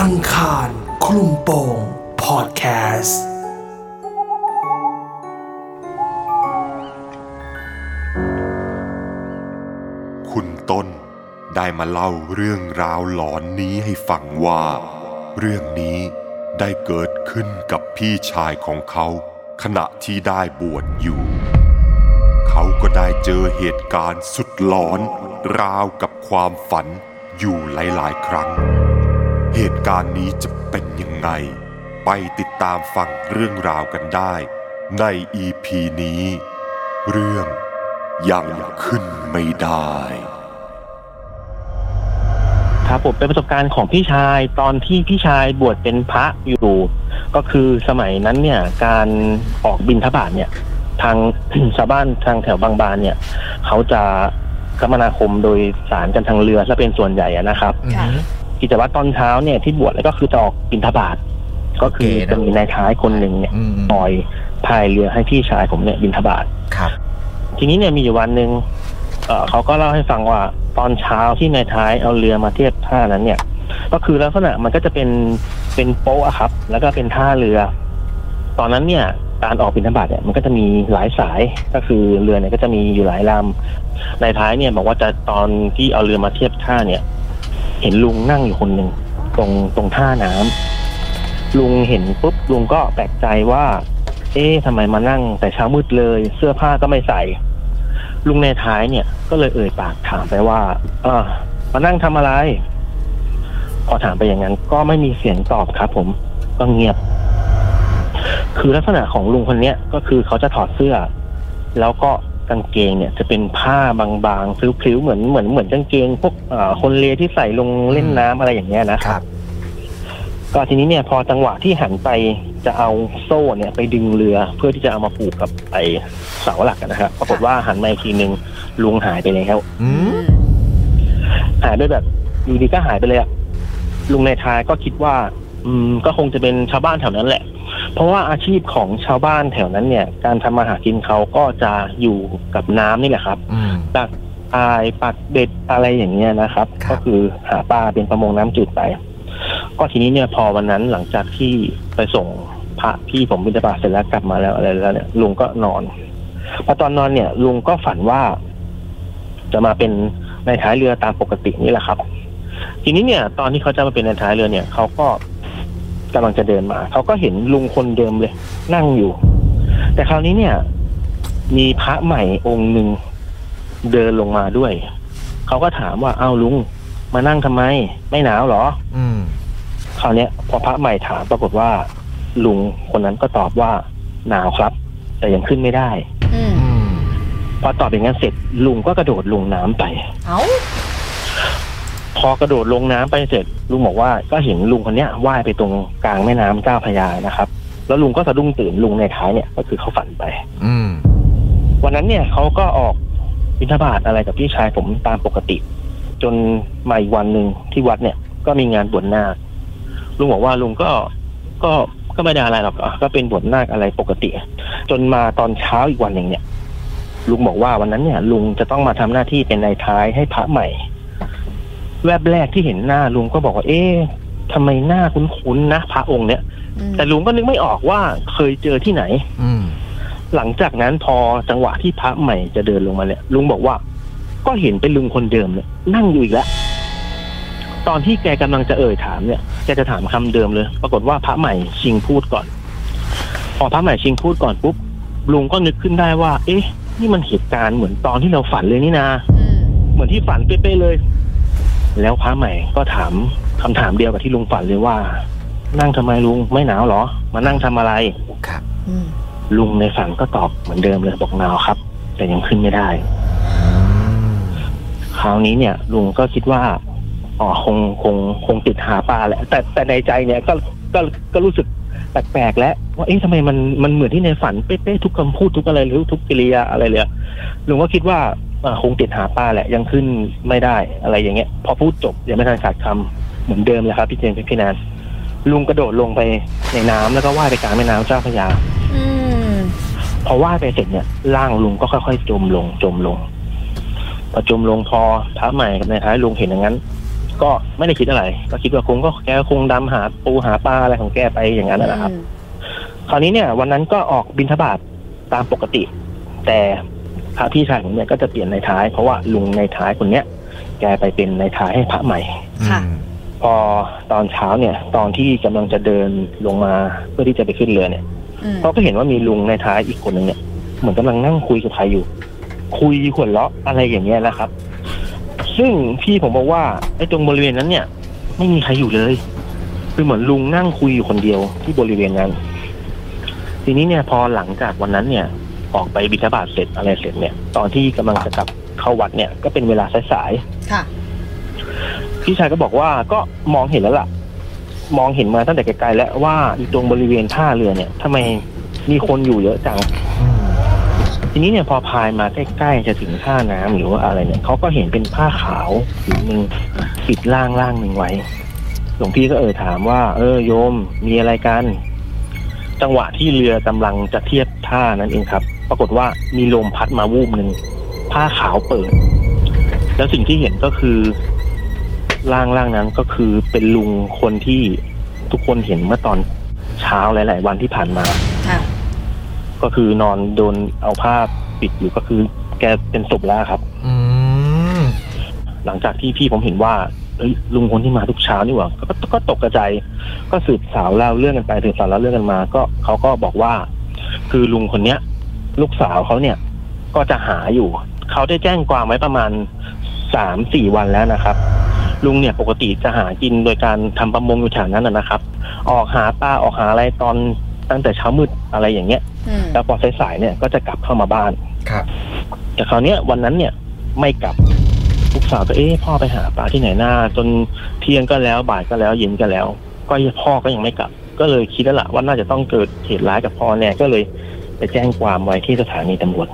อังคาร คลุมโปงพอดแคสต์คุณต้นได้มาเล่าเรื่องราวหลอนนี้ให้ฟังว่า เรื่องนี้ได้เกิดขึ้นกับพี่ชายของเขา ขณะที่ได้บวชอยู่ เขาก็ได้เจอเหตุการณ์สุดหลอน ราวกับความฝันอยู่หลาย ๆ ครั้ง เหตุการณ์นี้จะเป็นยังไง ไปติดตามฟังเรื่องราวกันได้ ในอีพีนี้ เรื่องยังขึ้นไม่ได้ครับผมเป็นประสบการณ์ของพี่ชายตอนที่พี่ชายบวชเป็นพระอยู่ ก็คือสมัยนั้นเนี่ยการออกบินทบาทเนี่ย ทางชาวบ้านทางแถวบางบานเนี่ย เขาจะคมนาคมโดยสารกันทางเรือซะเป็นส่วนใหญ่อะนะครับค่ะ กิจวัตรตอนเช้าเนี่ยที่บวชแล้วก็คือจะออกบินทบาทก็คือโอเคนะจะมีนายท้ายคนหนึ่งเนี่ยอืมปล่อยพายเรือให้พี่ชายผมเนี่ยบินทบาทครับ ทีนี้เนี่ยมีอยู่วันหนึ่งเอ่อเขาก็เล่าให้ฟังว่าตอนเช้าที่นายท้ายเอาเรือมาเทียบท่านั้นเนี่ย ก็คือลักษณะมันก็จะเป็นเป็นโป๊ะอะครับ แล้วก็เป็นท่าเรือ ตอนนั้นเนี่ยการออกบินทบาทเนี่ยมันก็จะมีหลายสายก็คือเรือเนี่ยก็จะมีอยู่หลายลำนายท้ายเนี่ยบอกว่าจะตอนที่เอาเรือมาเทียบท่าเนี่ย เห็นลุงนั่งอยู่คนหนึ่งตรงตรงท่าน้ำลุงเห็นปุ๊บลุงก็แปลกใจว่า เอ๊ะทำไมมานั่งแต่เช้ามืดเลย เสื้อผ้าก็ไม่ใส่ ลุงในท้ายเนี่ย ก็เลยเอ่ยปากถามไปว่า เออมานั่งทำอะไร พอถามไปอย่างนั้น ก็ไม่มีเสียงตอบครับ ผมก็เงียบ คือลักษณะของลุงคนเนี้ยก็คือเขาจะถอดเสื้อ แล้วก็ กางเกงเนี่ยจะเป็นผ้าบางๆพลิ้วๆเหมือนเหมือนเหมือนกางเกงพวกเอ่อคนเลที่ใส่ลงเล่นน้ำอะไรอย่างเงี้ยนะครับ ก็ทีนี้เนี่ยพอจังหวะที่หันไปจะเอาโซ่เนี่ยไปดึงเรือเพื่อที่จะเอามาผูกกับไอเสาหลักอะนะครับปรากฏว่าหันมาอีกทีนึงลุงหายไปแล้วอืมหายไปแบบอยู่ดีก็หายไปเลยอะลุงในทายก็คิดว่า อืม ก็คงจะเป็นชาวบ้านแถวนั้นแหละ เพราะว่าอาชีพของชาวบ้านแถวนั้นเนี่ย การทำมาหากินเขาก็จะอยู่กับน้ำนี่แหละครับอืมตักอายปักเบ็ดอะไรอย่างเงี้ยนะครับครับก็คือหาปลาเป็นประมงน้ำจืดไป ก็ทีนี้เนี่ยพอวันนั้นหลังจากที่ไปส่งพระพี่ผมบิณฑบาตเสร็จแล้วกลับมาแล้วอะไรแล้วเนี่ยลุงก็นอนพอตอนนอนเนี่ย ลุงก็ฝันว่า จะมาเป็นในท้ายเรือตามปกตินี่แหละครับ ทีนี้เนี่ย ตอนที่เขาจะมาเป็นในท้ายเรือเนี่ยเขาก็ กำลังจะเดินมา เขาก็เห็นลุงคนเดิมเลย นั่งอยู่ แต่คราวนี้เนี่ย มีพระใหม่องค์หนึ่งเดินลงมาด้วย เขาก็ถามว่าเอ้าลุง มานั่งทำไม ไม่หนาวเหรอ อืมคราวเนี้ยพอพระใหม่ถามปรากฏว่า ลุงคนนั้นก็ตอบว่าหนาวครับ แต่ยังขึ้นไม่ได้อือืมมพอตอบอย่างนั้นเสร็จลุงก็กระโดดลงน้ำไป เอ้า พอกระโดดลงน้ำไปเสร็จลุงบอกว่าก็เห็นลุงคนเนี้ยว่ายไปตรงกลางแม่น้ำเจ้าพระยานะครับ แล้วลุงก็สะดุ้งตื่นลุงในท้ายเนี่ยก็คือเขาฝันไป อืมวันนั้นเนี่ยเขาก็ออกบิณฑบาตอะไรกับพี่ชายผมตามปกติ จนมาอีกวันหนึ่งที่วัดเนี่ย ก็มีงานบวชนาคลุงบอกว่าลุงก็ก็ก็ไม่ได้อะไรหรอกอะก็เป็นบวชนาคอะไรปกติ จนมาตอนเช้าอีกวันหนึ่งเนี่ยลุงบอกว่าวันนั้นเนี่ย ลุงจะต้องมาทำหน้าที่เป็นนายท้ายให้พระใหม่ แวบแรกที่เห็นหน้าลุงก็บอกว่า เอ๊ะทำไมหน้าคุ้นๆนะพระองค์เนี่ยอืมแต่ลุงก็นึกไม่ออกว่าเคยเจอที่ไหน อืมหลังจากนั้นพอจังหวะที่พระใหม่จะเดินลงมาเนี่ยลุงบอกว่า ก็เห็นเป็นลุงคนเดิมเนี่ยนั่งอยู่อีกแล้วตอนที่แกกำลังจะเอ่ยถามเนี่ยแกจะถามคำเดิมเลย ปรากฏว่าพระใหม่ชิงพูดก่อน พอพระใหม่ชิงพูดก่อนปุ๊บลุงก็นึกขึ้นได้ว่า เอ๊ะ นี่มันเหตุการณ์เหมือนตอนที่เราฝันเลยนี่นาอืมเหมือนที่ฝันเป๊ะๆเลย แล้วพระใหม่ก็ถามคำถามเดียวกับที่ลุงฝันเลยว่า นั่งทำไมลุงไม่หนาวเหรอ มานั่งทำอะไรครับอืมลุงในฝันก็ตอบเหมือนเดิมเลยบอกหนาวครับ แต่ยังขึ้นไม่ได้อืมคราวนี้เนี่ย ลุงก็คิดว่าอ๋อคงคงคงติดหาปลาแหละแต่แต่ในใจเนี่ยก็ก็ก็รู้สึกแปลกๆแล้วว่าเอ๊ะทำไมมันมันเหมือนที่ในฝันเป๊ะๆทุกคำพูดทุกอะไรหรือทุกกิริยาอะไรเลยลุงก็คิดว่าอ่า คงติดหาปลาแหละยังขึ้นไม่ได้อะไรอย่างเงี้ย พอพูดจบยังไม่ทันขาดคำเหมือนเดิมเลยครับ พี่เจนพี่นานลุงกระโดดลงไปในน้ำแล้วก็ว่ายไปกลางแม่น้ำเจ้าพระยาอืมพอว่ายไปเสร็จเนี่ยร่างลุงก็ค่อยๆจมลงจมลงพอจมลงพอพระใหม่กับนายท้ายลุงเห็นอย่างนั้น ก็ไม่ได้คิดอะไร ก็คิดว่าคงก็แกคงดำหาปูหาปลาอะไรของแกไปอย่างนั้นนะครับ คราวนี้เนี่ย วันนั้นก็ออกบินทบาทตามปกติ แต่ พระพี่ชายผมเนี่ยก็จะเปลี่ยนในท้าย เพราะว่าลุงในท้ายคนเนี้ยแกไปเป็นในท้ายให้พระใหม่ค่ะพอตอนเช้าเนี่ย ตอนที่กำลังจะเดินลงมาเพื่อที่จะไปขึ้นเรือเนี่ยอืมเขาก็เห็นว่ามีลุงในท้ายอีกคนหนึ่งเนี่ย เหมือนกำลังนั่งคุยกับใครอยู่ คุยหัวเราะอะไรอย่างเงี้ยนะครับ ซึ่งพี่ผมบอกว่าไอ้ตรงบริเวณนั้นเนี่ย ไม่มีใครอยู่เลย คือเหมือนลุงนั่งคุยอยู่คนเดียวที่บริเวณนั้น ทีนี้เนี่ยพอหลังจากวันนั้นเนี่ย ออกไปบิณฑบาตเสร็จอะไรเสร็จเนี่ย ตอนที่กำลังจะกลับเข้าวัดเนี่ย ก็เป็นเวลาสายๆค่ะพี่ชายก็บอกว่าก็มองเห็นแล้วล่ะ มองเห็นมาตั้งแต่ไกลๆแล้วว่าอีตรงบริเวณท่าเรือเนี่ยทำไมมีคนอยู่เยอะจังทีนี้เนี่ยพอพายมาใกล้ๆจะถึงท่าน้ำหรือว่าอะไรเนี่ยเขาก็เห็นเป็นผ้าขาวผืนหนึ่งปิดล่างล่างหนึ่งไว้หลวงพี่ก็เออถามว่า เออโยมมีอะไรกัน จังหวะที่เรือกำลังจะเทียบท่านั้นเองครับ ปรากฏว่ามีลมพัดมาวูบหนึ่งผ้าขาวเปิด แล้วสิ่งที่เห็นก็คือร่างร่างนั้นก็คือเป็นลุงคนที่ทุกคนเห็นเมื่อตอนเช้าหลาย ๆ วันที่ผ่านมาค่ะก็คือนอนโดนเอาผ้าปิดอยู่ก็คือ แกเป็นศพแล้วครับอืมหลังจากที่พี่ผมเห็นว่าเอ้ยลุงคนที่มาทุกเช้านี่หว่าก็ก็ก็ตกกระจายก็สืบสาวเล่าเรื่องกันไปสืบสาวเล่าเรื่องกันมา ก็เขาก็บอกว่า คือลุงคนเนี้ย ลูกสาวเขาเนี่ย ก็จะหาอยู่ เขาได้แจ้งความไว้ประมาณสามสี่วันแล้วนะครับ ลุงเนี่ยปกติจะหากินโดยการทำประมงอยู่แถวนั้นนะนะครับ ออกหาปลาออกหาอะไรตอนตั้งแต่เช้ามืดอะไรอย่างเงี้ยอืมแล้วพอสายๆเนี่ยก็จะกลับเข้ามาบ้านครับ แต่คราวเนี้ยวันนั้นเนี่ยไม่กลับลูกสาวก็เอ๊ะพ่อไปหาปลาที่ไหนหน้า จนเที่ยงก็แล้วบ่ายก็แล้วเย็นก็แล้ว ก็ยังพ่อก็ยังไม่กลับ ก็เลยคิดแล้วล่ะว่าน่าจะต้องเกิดเหตุร้ายกับพ่อแน่ก็เลย ไปแจ้งความไว้ที่สถานีตำรวจ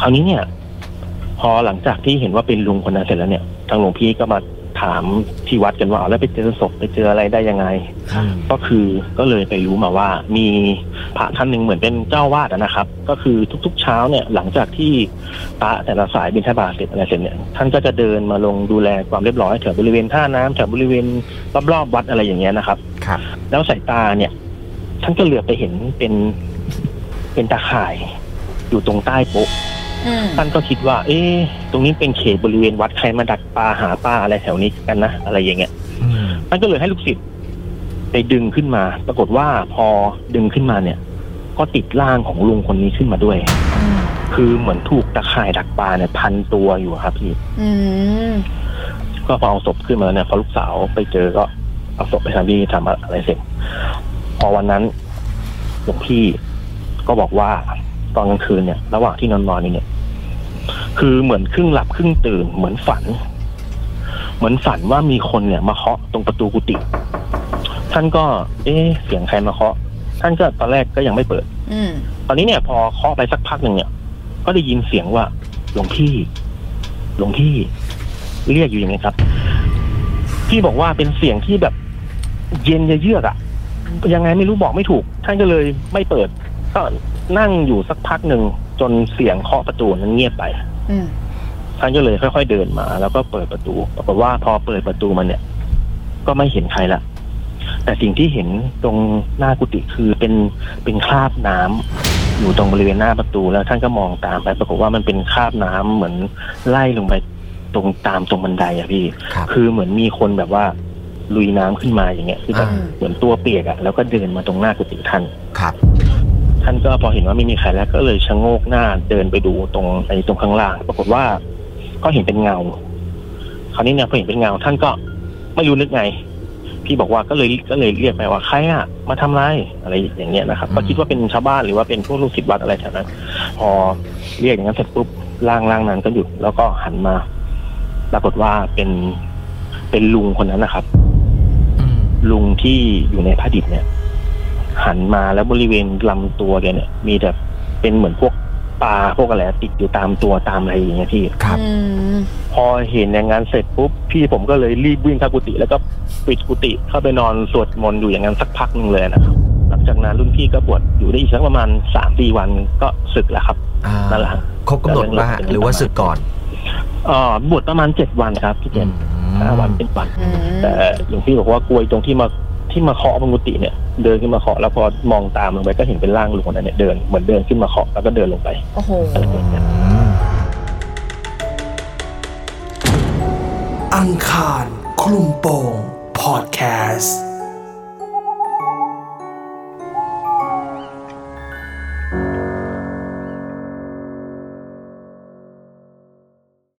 คราวนี้เนี่ย พอหลังจากที่เห็นว่าเป็นลุงคนนั้นเสร็จแล้วเนี่ย ทางหลวงพี่ก็มาถามที่วัดกันว่าเอาแล้วไปเจอศพไปเจออะไรได้ยังไง ก็คือก็เลยไปรู้มาว่า มีพระท่านหนึ่งเหมือนเป็นเจ้าวาดอะนะครับ ก็คือทุกๆเช้าเนี่ย หลังจากที่พระแต่ละสายบิณฑบาตเสร็จอะไรเสร็จเนี่ยท่านก็จะเดินมาลงดูแลความเรียบร้อยแถวบริเวณท่าน้ำแถวบริเวณรอบๆวัดอะไรอย่างเงี้ยนะครับครับแล้วสายตาเนี่ย ท่านก็เหลือบไปเห็นเป็น เป็นตาข่ายอยู่ตรงใต้โป๊ะอืมท่านก็คิดว่า เอ๊ะตรงนี้เป็นเขตบริเวณวัดใครมาดักปลาหาปลาอะไรแถวนี้กันนะอะไรอย่างเงี้ยอืมท่านก็เลยให้ลูกศิษย์ไปดึงขึ้นมา ปรากฏว่าพอดึงขึ้นมาเนี่ย ก็ติดร่างของลุงคนนี้ขึ้นมาด้วยอืมคือเหมือนถูกตะข่ายดักปลาเนี่ยพันตัวอยู่ครับพี่อืมก็พอเอาศพขึ้นมาเนี่ยพอลูกสาวไปเจอก็เอาศพไปทำพิธีทำอะไรเสร็จ พอวันนั้นหลวงพี่ ก็บอกว่าตอนกลางคืนเนี่ย ระหว่างที่นอนนอนๆเนี่ย คือเหมือนครึ่งหลับครึ่งตื่น เหมือนฝัน เหมือนฝันว่ามีคนเนี่ย มาเคาะตรงประตูกุฏิท่านก็ เอ๊ะเสียงใครมาเคาะ ท่านก็ตอนแรกก็ยังไม่เปิด อืมตอนนี้เนี่ยพอเคาะไปสักพักหนึ่งเนี่ย ก็ได้ยินเสียงว่าหลวงพี่ หลวงพี่ เรียกอยู่อย่างนี้ครับ พี่บอกว่าเป็นเสียงที่แบบ เย็นเยือกอะยังไงไม่รู้บอกไม่ถูก ท่านก็เลยไม่เปิด ก็นั่งอยู่สักพักหนึ่งจนเสียงเคาะประตูนั้นเงียบไปอืมท่านก็เลยค่อยๆเดินมา แล้วก็เปิดประตูปรากฏว่าพอเปิดประตูมันเนี่ย ก็ไม่เห็นใครละแต่สิ่งที่เห็นตรงหน้ากุฏิคือเป็นเป็นคราบน้ำอยู่ตรงบริเวณหน้าประตูแล้วท่านก็มองตามไป ปรากฏว่ามันเป็นคราบน้ำเหมือนไล่ลงไปตรงตามตรงบันไดอะพี่ครับคือเหมือนมีคนแบบว่าลุยน้ำขึ้นมาอย่างเงี้ยคือแบบอ่าเหมือนตัวเปียกอะแล้วก็เดินมาตรงหน้ากุฏิท่านครับ ท่านก็พอเห็นว่าไม่มีใครแล้วก็เลยชะโงกหน้าเดินไปดูตรงไอ้ตรงข้างล่าง ปรากฏว่าก็เห็นเป็นเงา คราวนี้เนี่ยพอเห็นเป็นเงา ท่านก็ไม่รู้นึกไง พี่บอกว่าก็เลยก็เลยเรียกไปว่าใครอะมาทำไรอะไรอย่างเงี้ยนะครับอืมก็คิดว่าเป็นชาวบ้านหรือว่าเป็นพวกลูกศิษย์วัดอะไรแถวนั้น พอเรียกอย่างนั้นเสร็จปุ๊บร่างร่างนั้นก็หยุดแล้วก็หันมา ปรากฏว่าเป็นเป็นลุงคนนั้นนะครับอืมลุงที่อยู่ในผ้าดิบเนี่ย หันมาแล้วบริเวณลำตัวแกเนี่ย มีแต่เป็นเหมือนพวกปลาพวกอะไรติดอยู่ตามตัวตามอะไรอย่างเงี้ยพี่ครับอืมพอเห็นอย่างนั้นเสร็จปุ๊บพี่ผมก็เลยรีบวิ่งเข้ากุฏิแล้วก็ปิดกุฏิเข้าไปนอนสวดมนต์อยู่อย่างนั้นสักพักหนึ่งเลยนะครับหลังจากนั้นรุ่นพี่ก็บวชอยู่ได้อีกสักประมาณสามสี่วันก็ศึกแล้วครับอ่านั่นแหละครบกำหนดว่าหรือว่าศึกก่อนเอ่อบวชประมาณเจ็ดวันครับพี่เจอืนมห้าวันเป็นวันอืมแต่หลวงพี่บอกว่ากลวยตรงที่มาที่มาเคาะบนกุฏิเนี่ย เดินขึ้นมาเคาะแล้วพอมองตามลงไปก็เห็นเป็นร่างลุงคนนั้นเนี่ยเดินเหมือนเดินขึ้นมาเคาะแล้วก็เดินลงไปโอ้โหอะไรอย่างเงี้ยอังคารคลุมโปงพอดแคสต์